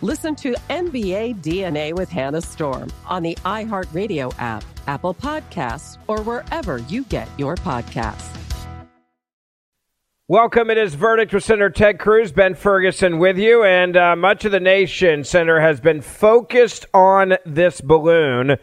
Listen to NBA DNA with Hannah Storm on the iHeartRadio app, Apple Podcasts, or wherever you get your podcasts. Welcome. It is Verdict with Senator Ted Cruz, Ben Ferguson with you, and uh, much of the nation, Senator, has been focused on this balloon,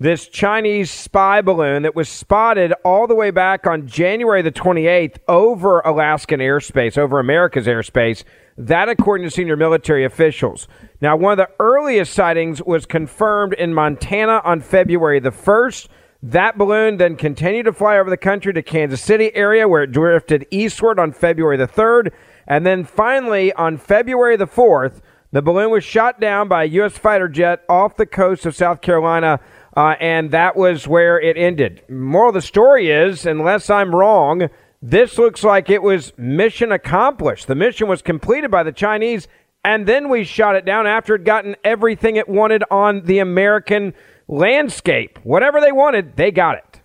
this Chinese spy balloon that was spotted all the way back on January the 28th over Alaskan airspace, over America's airspace that, according to senior military officials. Now, one of the earliest sightings was confirmed in Montana on February the 1st. That balloon then continued to fly over the country to Kansas City area where it drifted eastward on February the 3rd. And then finally, on February the 4th, the balloon was shot down by a U.S. fighter jet off the coast of South Carolina, uh, and that was where it ended. Moral of the story is, unless I'm wrong, this looks like it was mission accomplished. The mission was completed by the Chinese, and then we shot it down after it gotten everything it wanted on the American landscape. Whatever they wanted, they got it.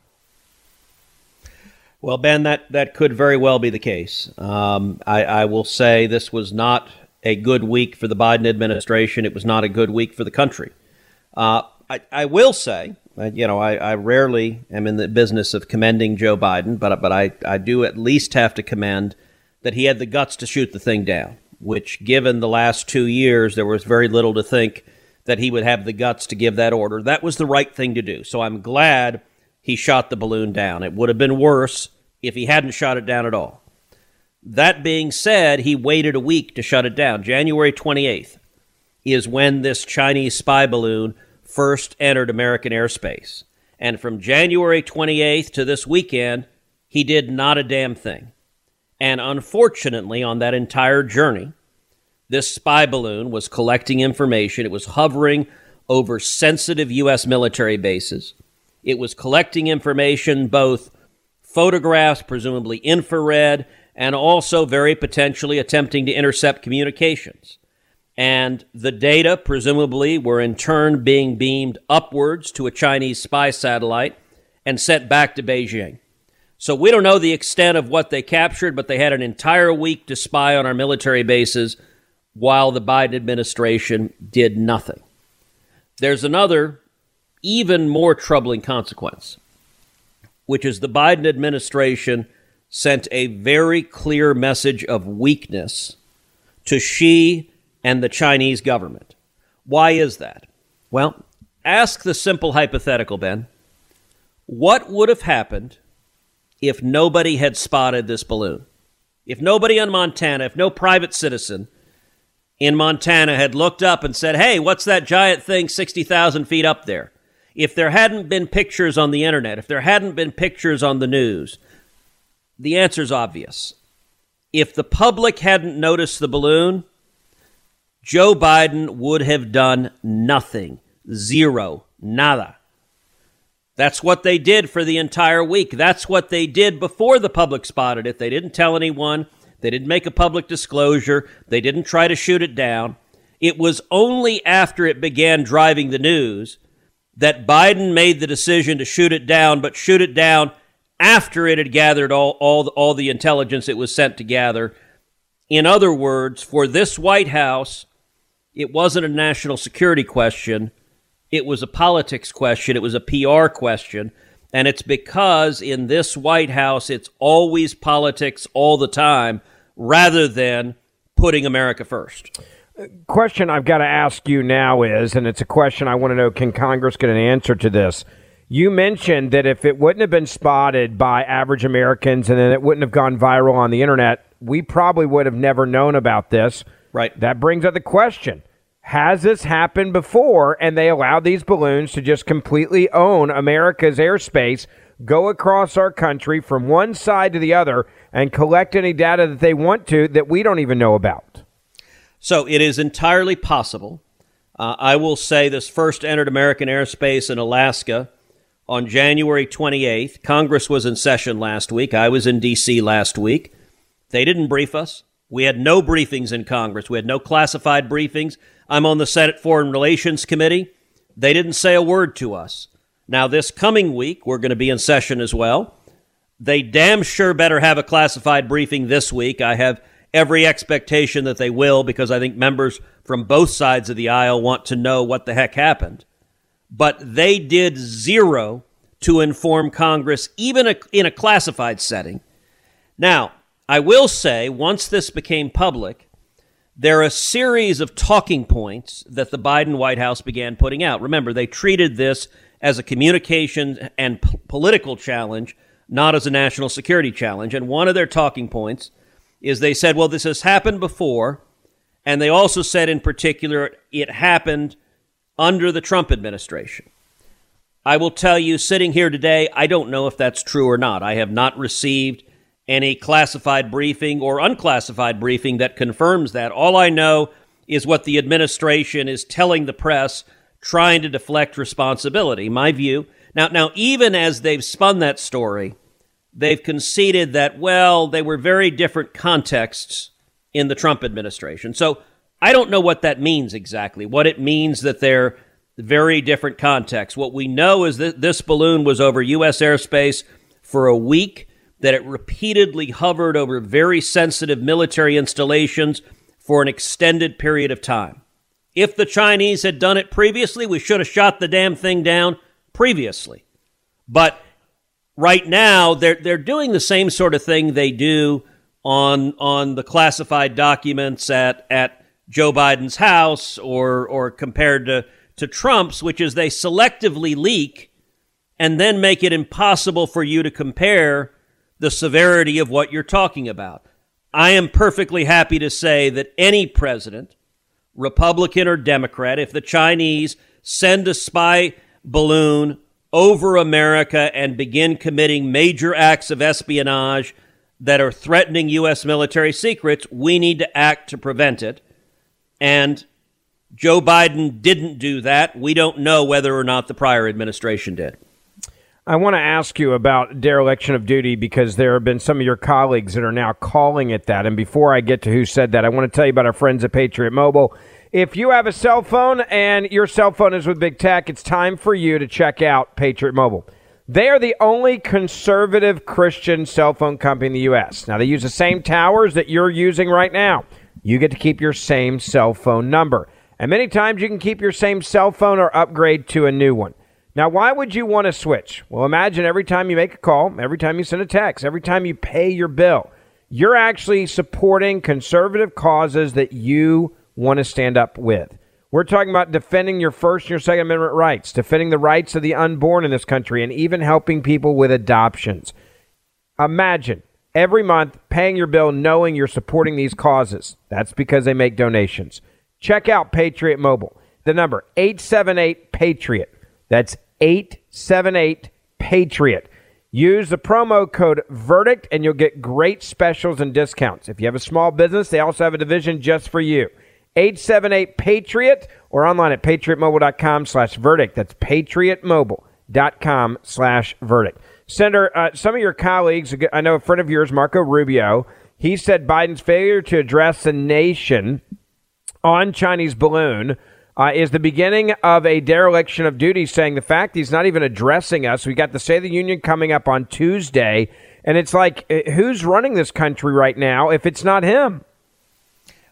Well, Ben, that, that could very well be the case. Um, I, I will say this was not a good week for the Biden administration. It was not a good week for the country. Uh, I, I will say uh, you know, I, I rarely am in the business of commending Joe Biden, but but I, I do at least have to commend that he had the guts to shoot the thing down. Which, given the last two years, there was very little to think that he would have the guts to give that order. That was the right thing to do. So I'm glad he shot the balloon down. It would have been worse if he hadn't shot it down at all. That being said, he waited a week to shut it down. January 28th is when this Chinese spy balloon first entered American airspace. And from January 28th to this weekend, he did not a damn thing. And unfortunately, on that entire journey, this spy balloon was collecting information. It was hovering over sensitive U.S. military bases. It was collecting information, both photographs, presumably infrared, and also very potentially attempting to intercept communications and the data presumably were in turn being beamed upwards to a Chinese spy satellite and sent back to Beijing. So we don't know the extent of what they captured, but they had an entire week to spy on our military bases while the Biden administration did nothing. There's another, even more troubling consequence, which is the Biden administration sent a very clear message of weakness to Xi and the Chinese government. Why is that? Well, ask the simple hypothetical, Ben. What would have happened if nobody had spotted this balloon? If nobody in Montana, if no private citizen in Montana had looked up and said, hey, what's that giant thing 60,000 feet up there? If there hadn't been pictures on the internet, if there hadn't been pictures on the news, the answer's obvious. If the public hadn't noticed the balloon, Joe Biden would have done nothing. Zero. Nada. That's what they did for the entire week. That's what they did before the public spotted it. They didn't tell anyone. They didn't make a public disclosure. They didn't try to shoot it down. It was only after it began driving the news that Biden made the decision to shoot it down, but shoot it down after it had gathered all, all, all the intelligence it was sent to gather. In other words, for this White House, it wasn't a national security question. It was a politics question. It was a PR question. And it's because in this White House, it's always politics all the time rather than putting America first. question I've got to ask you now is, and it's a question I want to know: Can Congress get an answer to this? You mentioned that if it wouldn't have been spotted by average Americans and then it wouldn't have gone viral on the internet, we probably would have never known about this. Right. That brings up the question Has this happened before and they allowed these balloons to just completely own America's airspace, go across our country from one side to the other, and collect any data that they want to that we don't even know about? So it is entirely possible. Uh, I will say this first entered American airspace in Alaska on January 28th. Congress was in session last week. I was in D.C. last week. They didn't brief us. We had no briefings in Congress. We had no classified briefings. I'm on the Senate Foreign Relations Committee. They didn't say a word to us. Now, this coming week, we're going to be in session as well. They damn sure better have a classified briefing this week. I have every expectation that they will because I think members from both sides of the aisle want to know what the heck happened but they did zero to inform Congress, even in a classified setting. Now, I will say, once this became public, there are a series of talking points that the Biden White House began putting out. Remember, they treated this as a communication and p- political challenge, not as a national security challenge. And one of their talking points is they said, well, this has happened before. And they also said, in particular, it happened under the Trump administration. I will tell you, sitting here today, I don't know if that's true or not. I have not received any classified briefing or unclassified briefing that confirms that. All I know is what the administration is telling the press, trying to deflect responsibility. My view. Now, now, even as they've spun that story, they've conceded that, well, they were very different contexts in the Trump administration. So I don't know what that means exactly, what it means that they're very different contexts. What we know is that this balloon was over U.S. airspace for a week, that it repeatedly hovered over very sensitive military installations for an extended period of time. If the Chinese had done it previously, we should have shot the damn thing down previously. But right now, they're, they're doing the same sort of thing they do on, on the classified documents at, at Joe Biden's house or or compared to to Trump's, which is they selectively leak and then make it impossible for you to compare the severity of what you're talking about. I am perfectly happy to say that any president, Republican or Democrat, if the Chinese send a spy balloon over America and begin committing major acts of espionage that are threatening U.S. military secrets, we need to act to prevent it. And Joe Biden didn't do that. We don't know whether or not the prior administration did. I want to ask you about dereliction of duty because there have been some of your colleagues that are now calling it that. And before I get to who said that, I want to tell you about our friends at Patriot Mobile. If you have a cell phone and your cell phone is with big tech, it's time for you to check out Patriot Mobile. They are the only conservative Christian cell phone company in the U.S. Now, they use the same towers that you're using right now you get to keep your same cell phone number. And many times you can keep your same cell phone or upgrade to a new one. Now, why would you want to switch? Well, imagine every time you make a call, every time you send a text, every time you pay your bill, you're actually supporting conservative causes that you want to stand up with. We're talking about defending your First and your Second Amendment rights, defending the rights of the unborn in this country, and even helping people with adoptions. Imagine every month paying your bill knowing you're supporting these causes. That's because they make donations. Check out Patriot Mobile. The number 878 Patriot. That's 878 Patriot. Use the promo code VERDICT and you'll get great specials and discounts. If you have a small business, they also have a division just for you. 878 Patriot or online at patriotmobile.com slash verdict. That's patriotmobile.com slash verdict. Senator, uh, some of your colleagues, I know a friend of yours, Marco Rubio, he said Biden's failure to address the nation on Chinese balloon uh, is the beginning of a dereliction of duty, saying the fact he's not even addressing us. We got the State of the Union coming up on Tuesday, and it's like, uh, who's running this country right now if it's not him?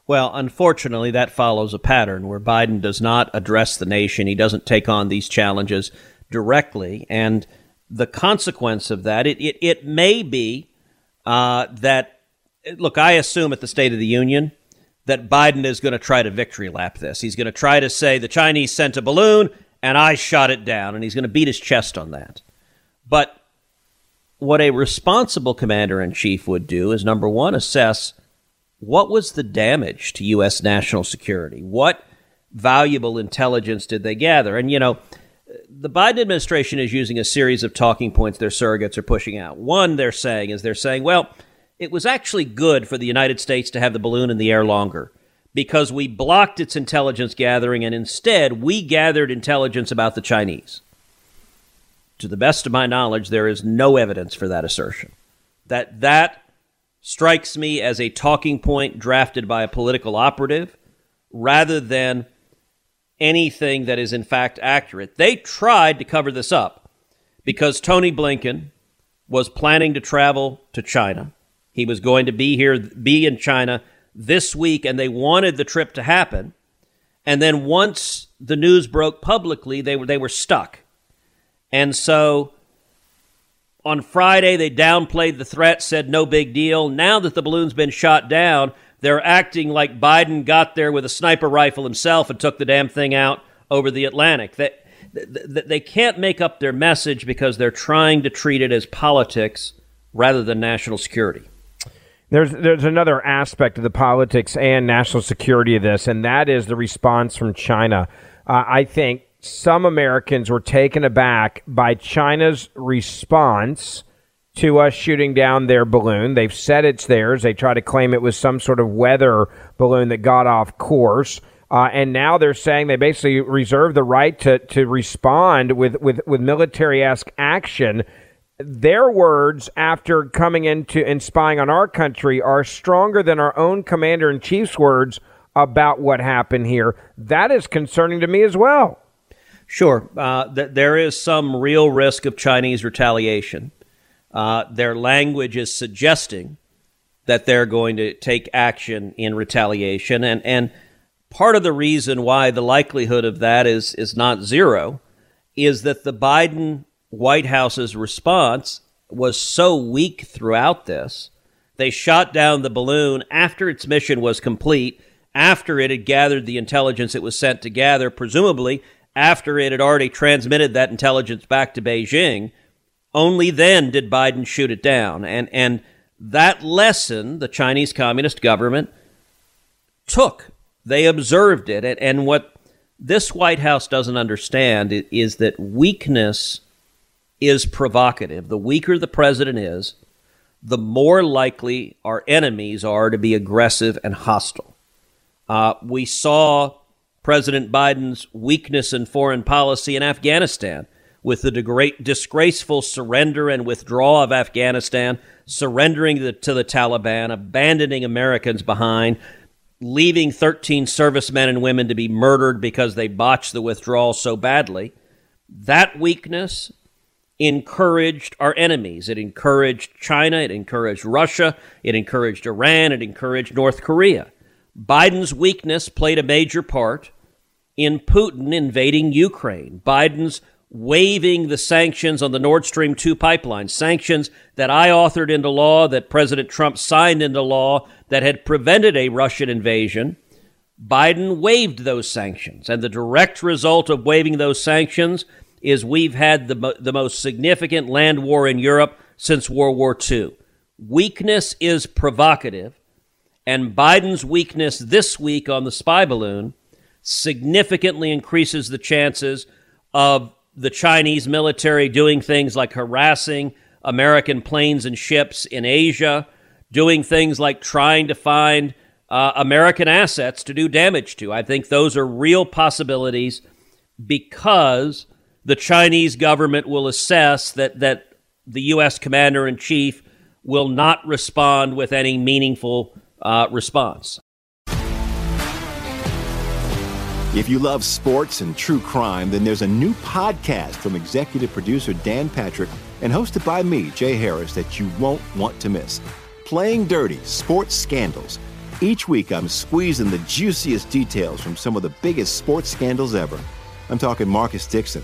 Well, unfortunately, that follows a pattern where Biden does not address the nation. He doesn't take on these challenges directly. And the consequence of that, it, it, it may be uh, that, look, I assume at the State of the Union that Biden is going to try to victory lap this. He's going to try to say the Chinese sent a balloon and I shot it down, and he's going to beat his chest on that. But what a responsible commander in chief would do is number one, assess what was the damage to U.S. national security? What valuable intelligence did they gather? And, you know, the Biden administration is using a series of talking points their surrogates are pushing out. One, they're saying, is they're saying, well, it was actually good for the United States to have the balloon in the air longer because we blocked its intelligence gathering and instead we gathered intelligence about the Chinese. To the best of my knowledge, there is no evidence for that assertion. That that strikes me as a talking point drafted by a political operative rather than anything that is in fact accurate. They tried to cover this up because Tony Blinken was planning to travel to China. He was going to be here, be in China this week, and they wanted the trip to happen. And then once the news broke publicly, they were they were stuck. And so on Friday, they downplayed the threat, said no big deal. Now that the balloon's been shot down, they're acting like Biden got there with a sniper rifle himself and took the damn thing out over the Atlantic. They, they can't make up their message because they're trying to treat it as politics rather than national security. There's there's another aspect of the politics and national security of this, and that is the response from China. Uh, I think some Americans were taken aback by China's response to us shooting down their balloon. They've said it's theirs. They try to claim it was some sort of weather balloon that got off course. Uh, and now they're saying they basically reserve the right to, to respond with, with, with military esque action their words after coming into and spying on our country are stronger than our own commander in chief's words about what happened here. That is concerning to me as well. Sure. Uh, th- there is some real risk of Chinese retaliation. Uh, their language is suggesting that they're going to take action in retaliation. And, and part of the reason why the likelihood of that is, is not zero is that the Biden White House's response was so weak throughout this. They shot down the balloon after its mission was complete, after it had gathered the intelligence it was sent to gather, presumably after it had already transmitted that intelligence back to Beijing. Only then did Biden shoot it down. And, and that lesson the Chinese Communist government took. They observed it. And, and what this White House doesn't understand is that weakness is provocative. The weaker the president is, the more likely our enemies are to be aggressive and hostile. Uh, we saw President Biden's weakness in foreign policy in Afghanistan with the disgraceful surrender and withdrawal of Afghanistan, surrendering the, to the Taliban, abandoning Americans behind, leaving 13 servicemen and women to be murdered because they botched the withdrawal so badly. That weakness encouraged our enemies. It encouraged China, it encouraged Russia, it encouraged Iran, it encouraged North Korea. Biden's weakness played a major part in Putin invading Ukraine. Biden's waiving the sanctions on the Nord Stream 2 pipeline, sanctions that I authored into law, that President Trump signed into law, that had prevented a Russian invasion. Biden waived those sanctions. And the direct result of waiving those sanctions is we've had the, the most significant land war in Europe since World War II. Weakness is provocative, and Biden's weakness this week on the spy balloon significantly increases the chances of the Chinese military doing things like harassing American planes and ships in Asia, doing things like trying to find uh, American assets to do damage to. I think those are real possibilities because the Chinese government will assess that, that the U.S. commander in chief will not respond with any meaningful uh, response. If you love sports and true crime, then there's a new podcast from executive producer Dan Patrick and hosted by me, Jay Harris, that you won't want to miss. Playing Dirty Sports Scandals. Each week, I'm squeezing the juiciest details from some of the biggest sports scandals ever. I'm talking Marcus Dixon.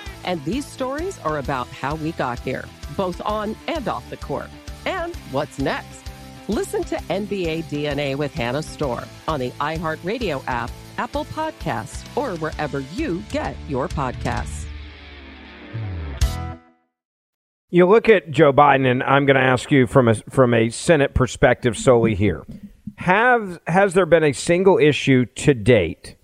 And these stories are about how we got here, both on and off the court. And what's next? Listen to NBA DNA with Hannah Storm on the iHeartRadio app, Apple Podcasts, or wherever you get your podcasts. You look at Joe Biden, and I'm going to ask you from a from a Senate perspective solely here. Have has there been a single issue to date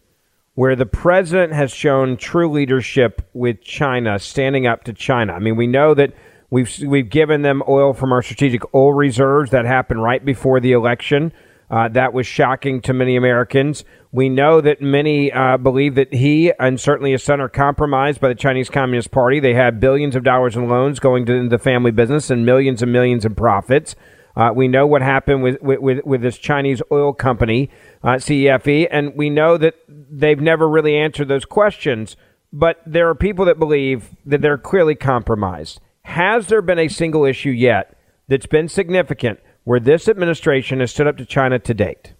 where the president has shown true leadership with China, standing up to China? I mean, we know that we've we've given them oil from our strategic oil reserves that happened right before the election. Uh, that was shocking to many Americans. We know that many uh, believe that he and certainly his son are compromised by the Chinese Communist Party. They have billions of dollars in loans going to the family business and millions and millions in profits. Uh, we know what happened with, with, with this Chinese oil company, uh, CFE, and we know that they've never really answered those questions. But there are people that believe that they're clearly compromised. Has there been a single issue yet that's been significant where this administration has stood up to China to date?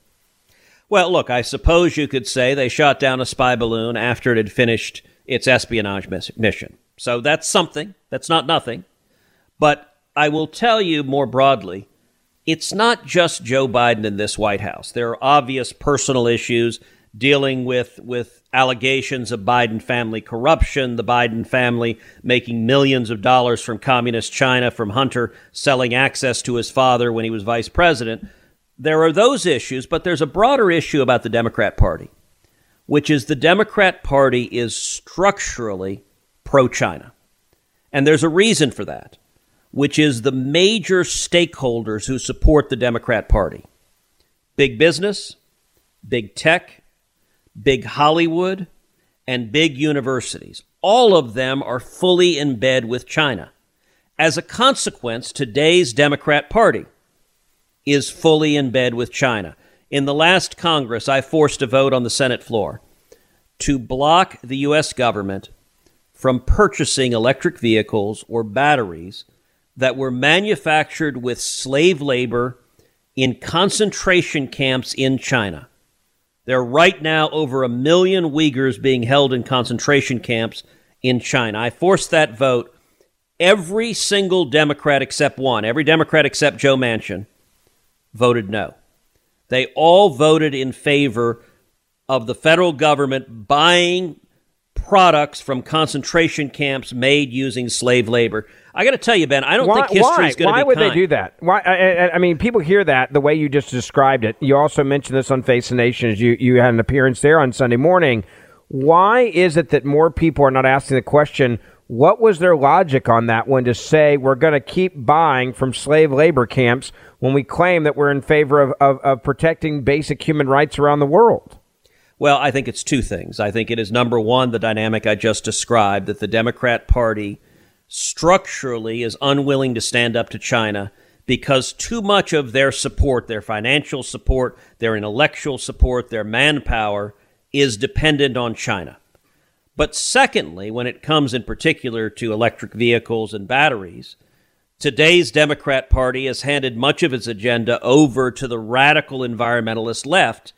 Well, look, I suppose you could say they shot down a spy balloon after it had finished its espionage mission. So that's something. That's not nothing. But I will tell you more broadly it's not just Joe Biden in this White House. There are obvious personal issues dealing with, with allegations of Biden family corruption, the Biden family making millions of dollars from communist China, from Hunter selling access to his father when he was vice president. There are those issues, but there's a broader issue about the Democrat Party, which is the Democrat Party is structurally pro China. And there's a reason for that which is the major stakeholders who support the Democrat Party big business, big tech, big Hollywood, and big universities. All of them are fully in bed with China. As a consequence, today's Democrat Party is fully in bed with China. In the last Congress, I forced a vote on the Senate floor to block the U.S. government from purchasing electric vehicles or batteries that were manufactured with slave labor in concentration camps in China. There are right now over a million Uyghurs being held in concentration camps in China. I forced that vote. Every single Democrat except one, every Democrat except Joe Manchin, voted no. They all voted in favor of the federal government buying products from concentration camps made using slave labor. I got to tell you, Ben, I don't why, think history is going to be Why would kind. they do that? Why? I, I, mean, people hear that the way you just described it. You also mentioned this on Face the Nation you, you had an appearance there on Sunday morning. Why is it that more people are not asking the question, what was their logic on that one to say we're going to keep buying from slave labor camps when we claim that we're in favor of, of, of protecting basic human rights around the world? Well, I think it's two things. I think it is number one, the dynamic I just described, that the Democrat Party structurally is unwilling to stand up to China because too much of their support, their financial support, their intellectual support, their manpower is dependent on China. But secondly, when it comes in particular to electric vehicles and batteries, today's Democrat Party has handed much of its agenda over to the radical environmentalist left.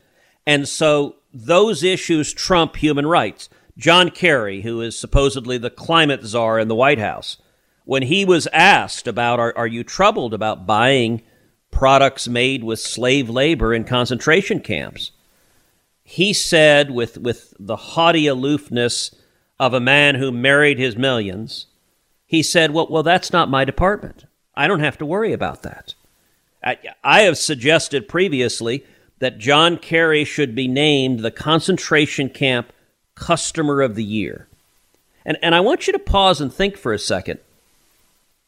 And so those issues trump human rights. John Kerry, who is supposedly the climate czar in the White House, when he was asked about are, are you troubled about buying products made with slave labor in concentration camps, he said with, with the haughty aloofness of a man who married his millions, he said, "Well, well, that's not my department. I don't have to worry about that." I, I have suggested previously that John Kerry should be named the concentration camp customer of the year. And, and I want you to pause and think for a second.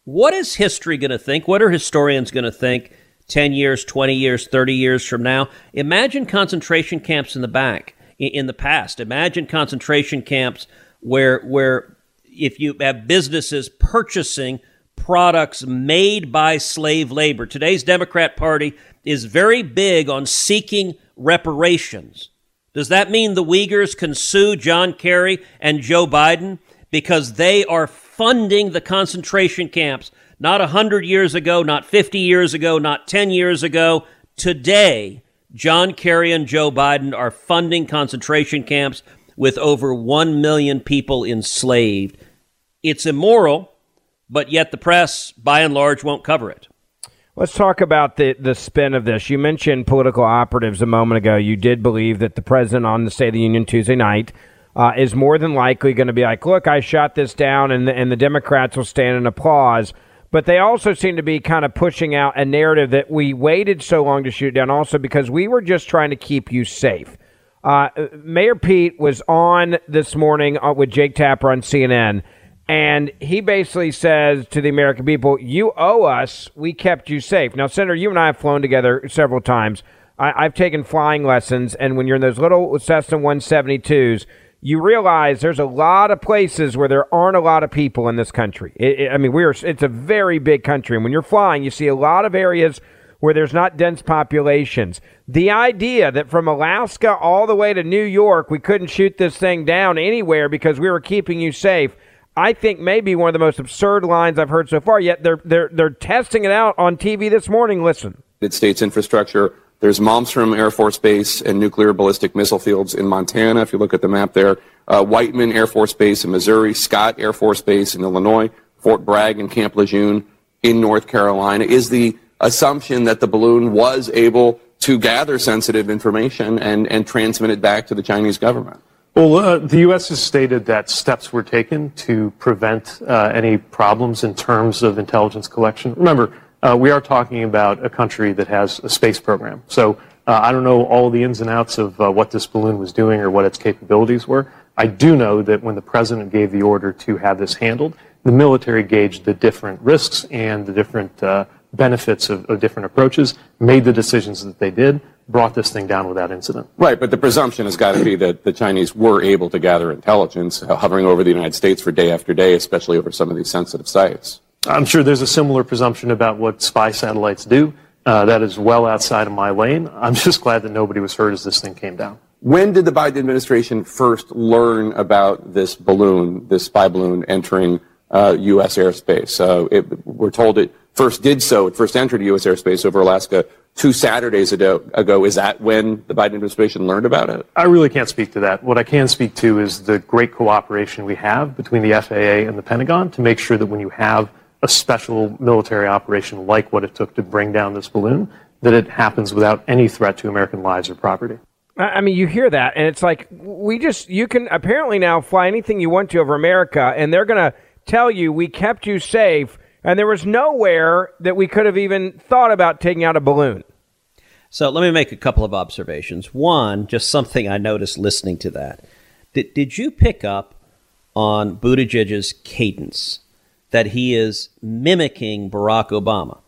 What is history going to think? What are historians going to think 10 years, 20 years, 30 years from now? Imagine concentration camps in the back, in the past. Imagine concentration camps where, where if you have businesses purchasing products made by slave labor. Today's Democrat Party is very big on seeking reparations. Does that mean the Uyghurs can sue John Kerry and Joe Biden because they are funding the concentration camps not 100 years ago, not 50 years ago, not 10 years ago? Today, John Kerry and Joe Biden are funding concentration camps with over 1 million people enslaved. It's immoral, but yet the press, by and large, won't cover it. Let's talk about the, the spin of this. You mentioned political operatives a moment ago. You did believe that the president on the State of the Union Tuesday night uh, is more than likely going to be like, look, I shot this down, and the, and the Democrats will stand in applause. But they also seem to be kind of pushing out a narrative that we waited so long to shoot down, also because we were just trying to keep you safe. Uh, Mayor Pete was on this morning uh, with Jake Tapper on CNN and he basically says to the American people, You owe us. We kept you safe. Now, Senator, you and I have flown together several times. I, have taken flying lessons. And when you're in those little Cessna 172s, you realize there's a lot of places where there aren't a lot of people in this country. It, it, I mean, we're it's a very big country, and when you're flying, you see a lot of areas where there's not dense populations. The idea that from Alaska all the way to New York, we couldn't shoot this thing down anywhere because we were keeping you safe. I think maybe one of the most absurd lines I've heard so far. Yet they're they're they're testing it out on TV this morning. Listen, United States infrastructure. There's Malmstrom Air Force Base and nuclear ballistic missile fields in Montana. If you look at the map there, uh, Whiteman Air Force Base in Missouri, Scott Air Force Base in Illinois, Fort Bragg and Camp Lejeune in North Carolina. Is the assumption that the balloon was able to gather sensitive information and, and transmit it back to the Chinese government? Well, uh, the U.S. has stated that steps were taken to prevent uh, any problems in terms of intelligence collection. Remember, uh, we are talking about a country that has a space program. So uh, I don't know all the ins and outs of uh, what this balloon was doing or what its capabilities were. I do know that when the president gave the order to have this handled, the military gauged the different risks and the different uh, benefits of, of different approaches, made the decisions that they did brought this thing down without incident. Right, but the presumption has got to be that the Chinese were able to gather intelligence uh, hovering over the United States for day after day, especially over some of these sensitive sites. I'm sure there's a similar presumption about what spy satellites do. Uh, that is well outside of my lane. I'm just glad that nobody was hurt as this thing came down. When did the Biden administration first learn about this balloon, this spy balloon entering uh, U.S. airspace? Uh, it, we're told it first did so, it first entered U.S. airspace over Alaska two Saturdays ago, ago. Is that when the Biden administration learned about it? I really can't speak to that. What I can speak to is the great cooperation we have between the FAA and the Pentagon to make sure that when you have a special military operation like what it took to bring down this balloon, that it happens without any threat to American lives or property. I mean, you hear that, and it's like we just you can apparently now fly anything you want to over America, and they're going to tell you we kept you safe and there was nowhere that we could have even thought about taking out a balloon. So let me make a couple of observations. One, just something I noticed listening to that. Did, did you pick up on Buttigieg's cadence that he is mimicking Barack Obama?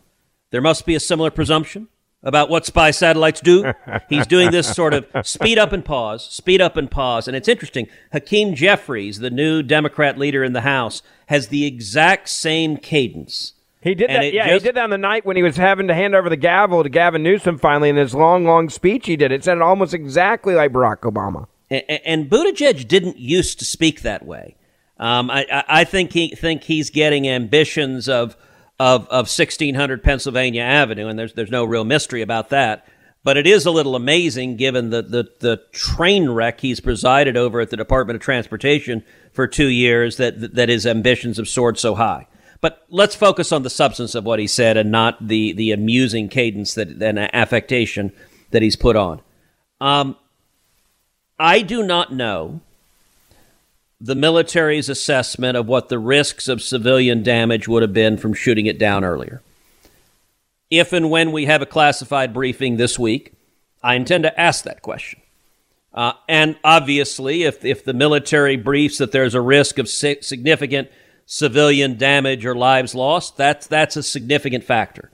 There must be a similar presumption about what spy satellites do. He's doing this sort of speed up and pause, speed up and pause. And it's interesting. Hakeem Jeffries, the new Democrat leader in the House, has the exact same cadence. He did that. Yeah, just, he did that on the night when he was having to hand over the gavel to Gavin Newsom finally in his long, long speech he did. It sounded almost exactly like Barack Obama. And, and Buttigieg didn't used to speak that way. Um, I, I think he think he's getting ambitions of of, of 1600 Pennsylvania Avenue, and there's, there's no real mystery about that. But it is a little amazing given the, the, the train wreck he's presided over at the Department of Transportation for two years that, that his ambitions have soared so high. But let's focus on the substance of what he said and not the, the amusing cadence that, and affectation that he's put on. Um, I do not know the military's assessment of what the risks of civilian damage would have been from shooting it down earlier. If and when we have a classified briefing this week, I intend to ask that question. Uh, and obviously, if, if the military briefs that there's a risk of si- significant civilian damage or lives lost, that's, that's a significant factor.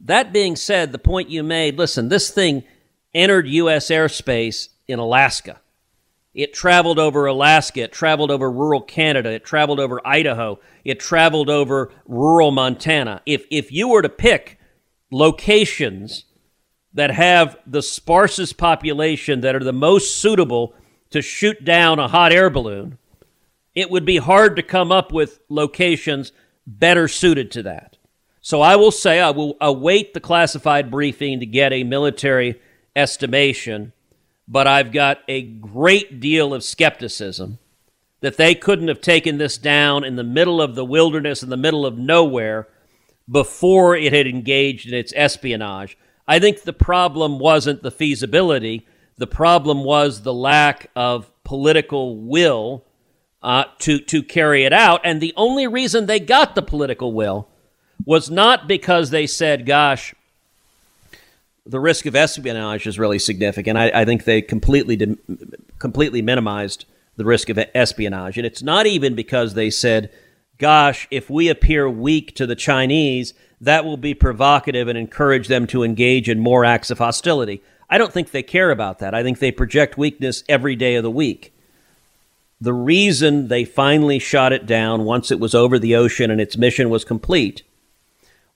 That being said, the point you made listen, this thing entered U.S. airspace in Alaska. It traveled over Alaska. It traveled over rural Canada. It traveled over Idaho. It traveled over rural Montana. If, if you were to pick locations that have the sparsest population that are the most suitable to shoot down a hot air balloon, it would be hard to come up with locations better suited to that. So I will say I will await the classified briefing to get a military estimation, but I've got a great deal of skepticism that they couldn't have taken this down in the middle of the wilderness, in the middle of nowhere, before it had engaged in its espionage. I think the problem wasn't the feasibility, the problem was the lack of political will uh, to, to carry it out. And the only reason they got the political will was not because they said, gosh, the risk of espionage is really significant. I, I think they completely completely minimized the risk of espionage, and it's not even because they said, "Gosh, if we appear weak to the Chinese, that will be provocative and encourage them to engage in more acts of hostility." I don't think they care about that. I think they project weakness every day of the week. The reason they finally shot it down once it was over the ocean and its mission was complete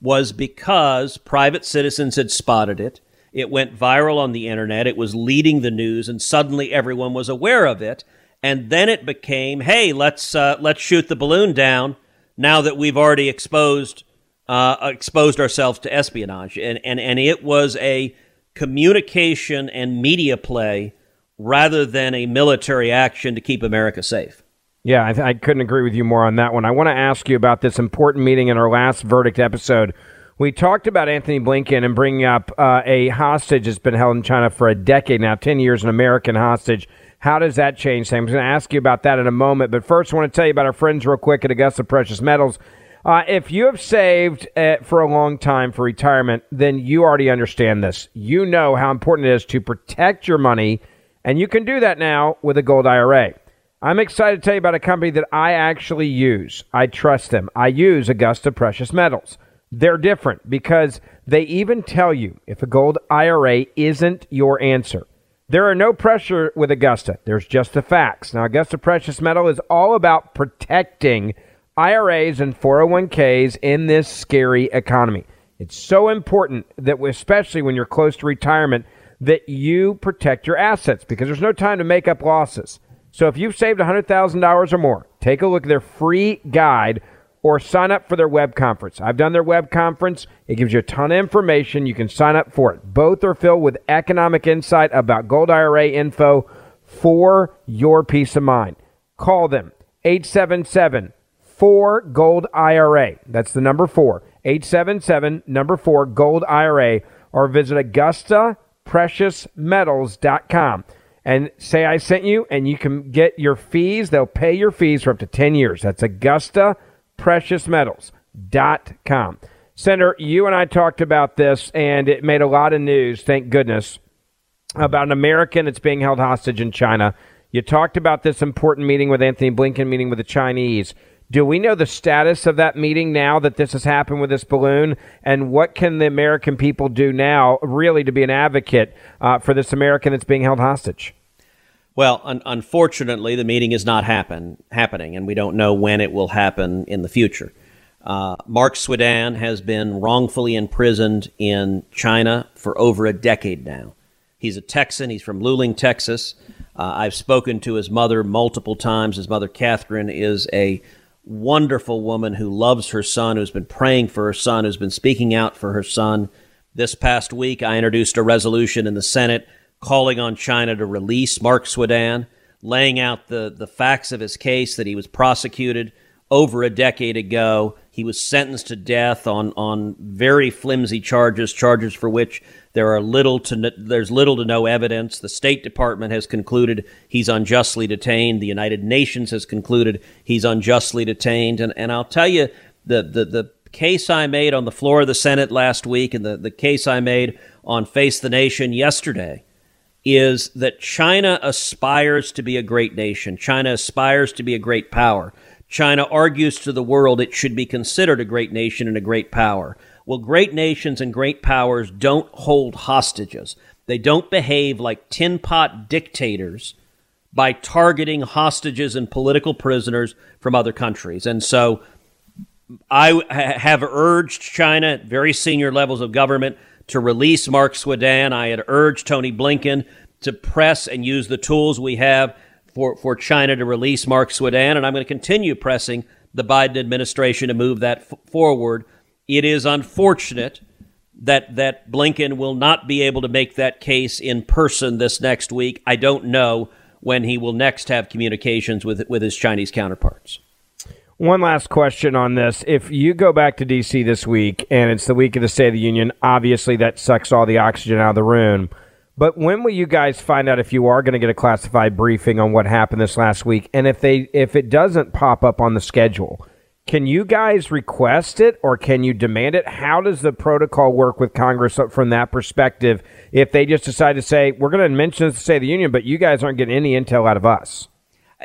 was because private citizens had spotted it. It went viral on the internet. It was leading the news, and suddenly everyone was aware of it. And then it became, hey, let's uh, let's shoot the balloon down now that we've already exposed uh, exposed ourselves to espionage. And, and and it was a communication and media play rather than a military action to keep America safe. Yeah, I, th- I, couldn't agree with you more on that one. I want to ask you about this important meeting in our last verdict episode. We talked about Anthony Blinken and bringing up uh, a hostage that's been held in China for a decade now, 10 years, an American hostage. How does that change things? I'm going to ask you about that in a moment. But first, I want to tell you about our friends real quick at Augusta Precious Metals. Uh, if you have saved uh, for a long time for retirement, then you already understand this. You know how important it is to protect your money, and you can do that now with a gold IRA. I'm excited to tell you about a company that I actually use. I trust them. I use Augusta Precious Metals. They're different because they even tell you if a gold IRA isn't your answer. There are no pressure with Augusta. There's just the facts. Now, Augusta Precious Metal is all about protecting IRAs and 401ks in this scary economy. It's so important that, especially when you're close to retirement, that you protect your assets because there's no time to make up losses. So if you've saved $100,000 or more, take a look at their free guide or sign up for their web conference. I've done their web conference. It gives you a ton of information. You can sign up for it. Both are filled with economic insight about Gold IRA info for your peace of mind. Call them 877 4 Gold IRA. That's the number 4. 877 number 4 Gold IRA or visit AugustaPreciousMetals.com and say I sent you, and you can get your fees. They'll pay your fees for up to 10 years. That's AugustaPreciousMetals.com. Senator, you and I talked about this, and it made a lot of news, thank goodness, about an American that's being held hostage in China. You talked about this important meeting with Anthony Blinken, meeting with the Chinese. Do we know the status of that meeting now that this has happened with this balloon? And what can the American people do now, really, to be an advocate uh, for this American that's being held hostage? Well, un- unfortunately, the meeting is not happen- happening, and we don't know when it will happen in the future. Uh, Mark Swidan has been wrongfully imprisoned in China for over a decade now. He's a Texan. He's from Luling, Texas. Uh, I've spoken to his mother multiple times. His mother, Catherine, is a wonderful woman who loves her son, who's been praying for her son, who's been speaking out for her son. This past week, I introduced a resolution in the Senate calling on China to release Mark Swidan, laying out the, the facts of his case that he was prosecuted over a decade ago. He was sentenced to death on, on very flimsy charges, charges for which There are little to there's little to no evidence. The State Department has concluded he's unjustly detained. The United Nations has concluded he's unjustly detained. And and I'll tell you the the, the case I made on the floor of the Senate last week and the, the case I made on Face the Nation yesterday is that China aspires to be a great nation. China aspires to be a great power. China argues to the world it should be considered a great nation and a great power. Well, great nations and great powers don't hold hostages. They don't behave like tin pot dictators by targeting hostages and political prisoners from other countries. And so I have urged China at very senior levels of government to release Mark Swidan. I had urged Tony Blinken to press and use the tools we have for, for China to release Mark Swidan. And I'm going to continue pressing the Biden administration to move that f- forward. It is unfortunate that that Blinken will not be able to make that case in person this next week. I don't know when he will next have communications with with his Chinese counterparts. One last question on this. If you go back to D.C. this week and it's the week of the State of the Union, obviously that sucks all the oxygen out of the room. But when will you guys find out if you are going to get a classified briefing on what happened this last week? And if they if it doesn't pop up on the schedule, can you guys request it or can you demand it? How does the protocol work with Congress from that perspective? If they just decide to say we're going to mention this to State of the Union, but you guys aren't getting any intel out of us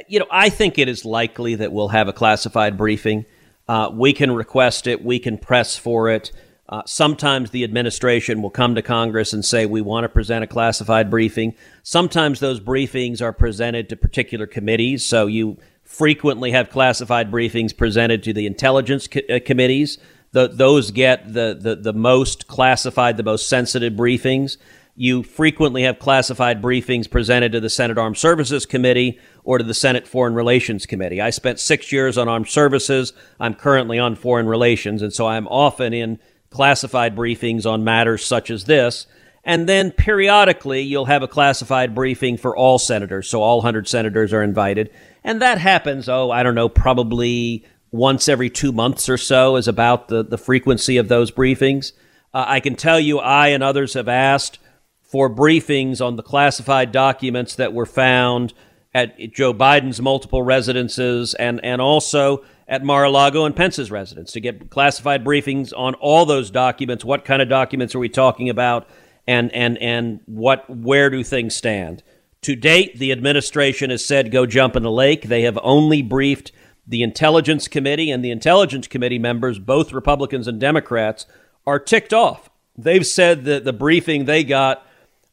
you know, I think it is likely that we'll have a classified briefing. Uh, we can request it, we can press for it. Uh, sometimes the administration will come to Congress and say, we want to present a classified briefing. Sometimes those briefings are presented to particular committees. So you frequently have classified briefings presented to the intelligence co- uh, committees. The, those get the, the, the most classified, the most sensitive briefings. You frequently have classified briefings presented to the Senate Armed Services Committee or to the Senate Foreign Relations Committee. I spent six years on armed services. I'm currently on foreign relations, and so I'm often in classified briefings on matters such as this. And then periodically, you'll have a classified briefing for all senators. So all 100 senators are invited. And that happens, oh, I don't know, probably once every two months or so is about the, the frequency of those briefings. Uh, I can tell you, I and others have asked for briefings on the classified documents that were found at Joe Biden's multiple residences and, and also at Mar-a-Lago and Pence's residence to get classified briefings on all those documents. What kind of documents are we talking about? And, and, and what, where do things stand? To date, the administration has said go jump in the lake. They have only briefed the Intelligence Committee, and the Intelligence Committee members, both Republicans and Democrats, are ticked off. They've said that the briefing they got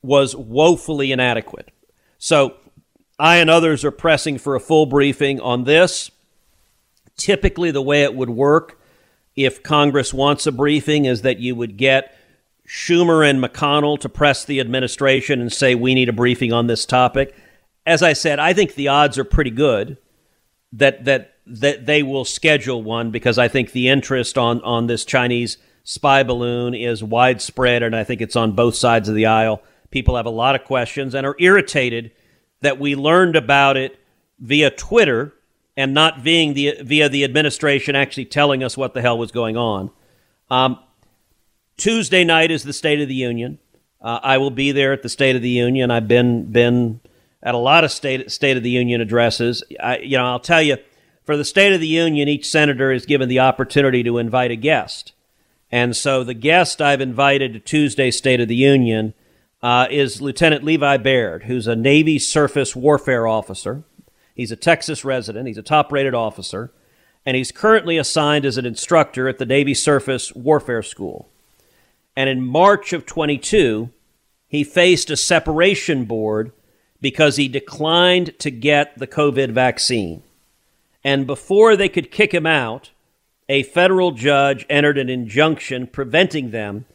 was woefully inadequate. So I and others are pressing for a full briefing on this. Typically, the way it would work if Congress wants a briefing is that you would get Schumer and McConnell to press the administration and say, we need a briefing on this topic. As I said, I think the odds are pretty good that, that, that they will schedule one because I think the interest on, on this Chinese spy balloon is widespread, and I think it's on both sides of the aisle. People have a lot of questions and are irritated that we learned about it via Twitter and not being the, via the administration actually telling us what the hell was going on. Um, Tuesday night is the State of the Union. Uh, I will be there at the State of the Union. I've been been at a lot of State State of the Union addresses. I, you know, I'll tell you, for the State of the Union, each senator is given the opportunity to invite a guest, and so the guest I've invited to Tuesday State of the Union uh, is Lieutenant Levi Baird, who's a Navy surface warfare officer. He's a Texas resident, he's a top rated officer, and he's currently assigned as an instructor at the Navy Surface Warfare School. And in March of 22, he faced a separation board because he declined to get the COVID vaccine. And before they could kick him out, a federal judge entered an injunction preventing them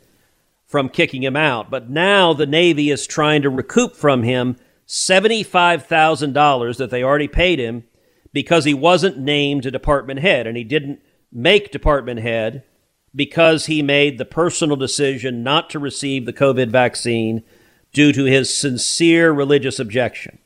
from kicking him out. But now the Navy is trying to recoup from him $75,000 that they already paid him because he wasn't named a department head and he didn't make department head because he made the personal decision not to receive the COVID vaccine due to his sincere religious objection.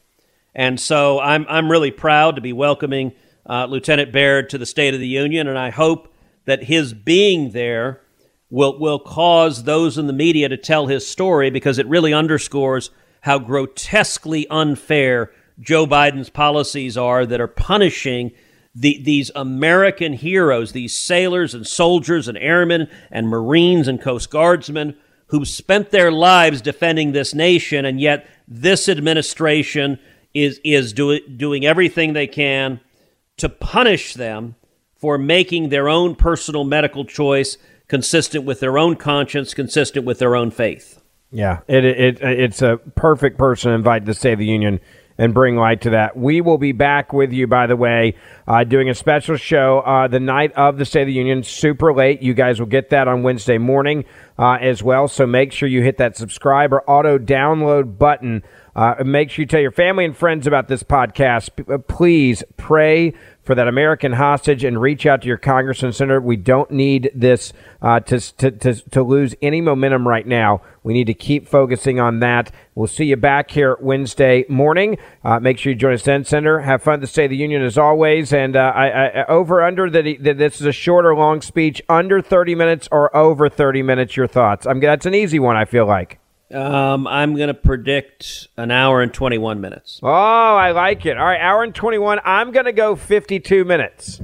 And so I'm, I'm really proud to be welcoming uh, Lieutenant Baird to the State of the Union, and I hope that his being there will will cause those in the media to tell his story because it really underscores how grotesquely unfair Joe Biden's policies are that are punishing the, these American heroes, these sailors and soldiers and airmen and Marines and Coast Guardsmen who spent their lives defending this nation, and yet this administration is is do, doing everything they can to punish them for making their own personal medical choice consistent with their own conscience, consistent with their own faith. Yeah, it, it it's a perfect person to invite to the State of the Union and bring light to that. We will be back with you, by the way, uh, doing a special show uh, the night of the State of the Union, super late. You guys will get that on Wednesday morning uh, as well. So make sure you hit that subscribe or auto download button. Uh, make sure you tell your family and friends about this podcast. P- uh, please pray for that American hostage and reach out to your congressman senator. We don't need this uh, to, to, to, to lose any momentum right now. We need to keep focusing on that. We'll see you back here Wednesday morning. Uh, make sure you join us then, Senator. Have fun to of the Union as always. And uh, I, I, over under that, that this is a short or long speech, under 30 minutes or over 30 minutes. Your thoughts? I'm that's an easy one. I feel like. Um, I'm going to predict an hour and 21 minutes. Oh, I like it. All right, hour and 21. I'm going to go 52 minutes.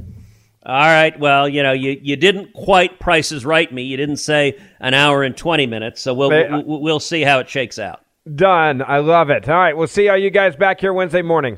All right. Well, you know, you, you didn't quite prices right me. You didn't say an hour and 20 minutes. So we'll, but, we'll, we'll see how it shakes out. Done. I love it. All right. We'll see all you guys back here Wednesday morning.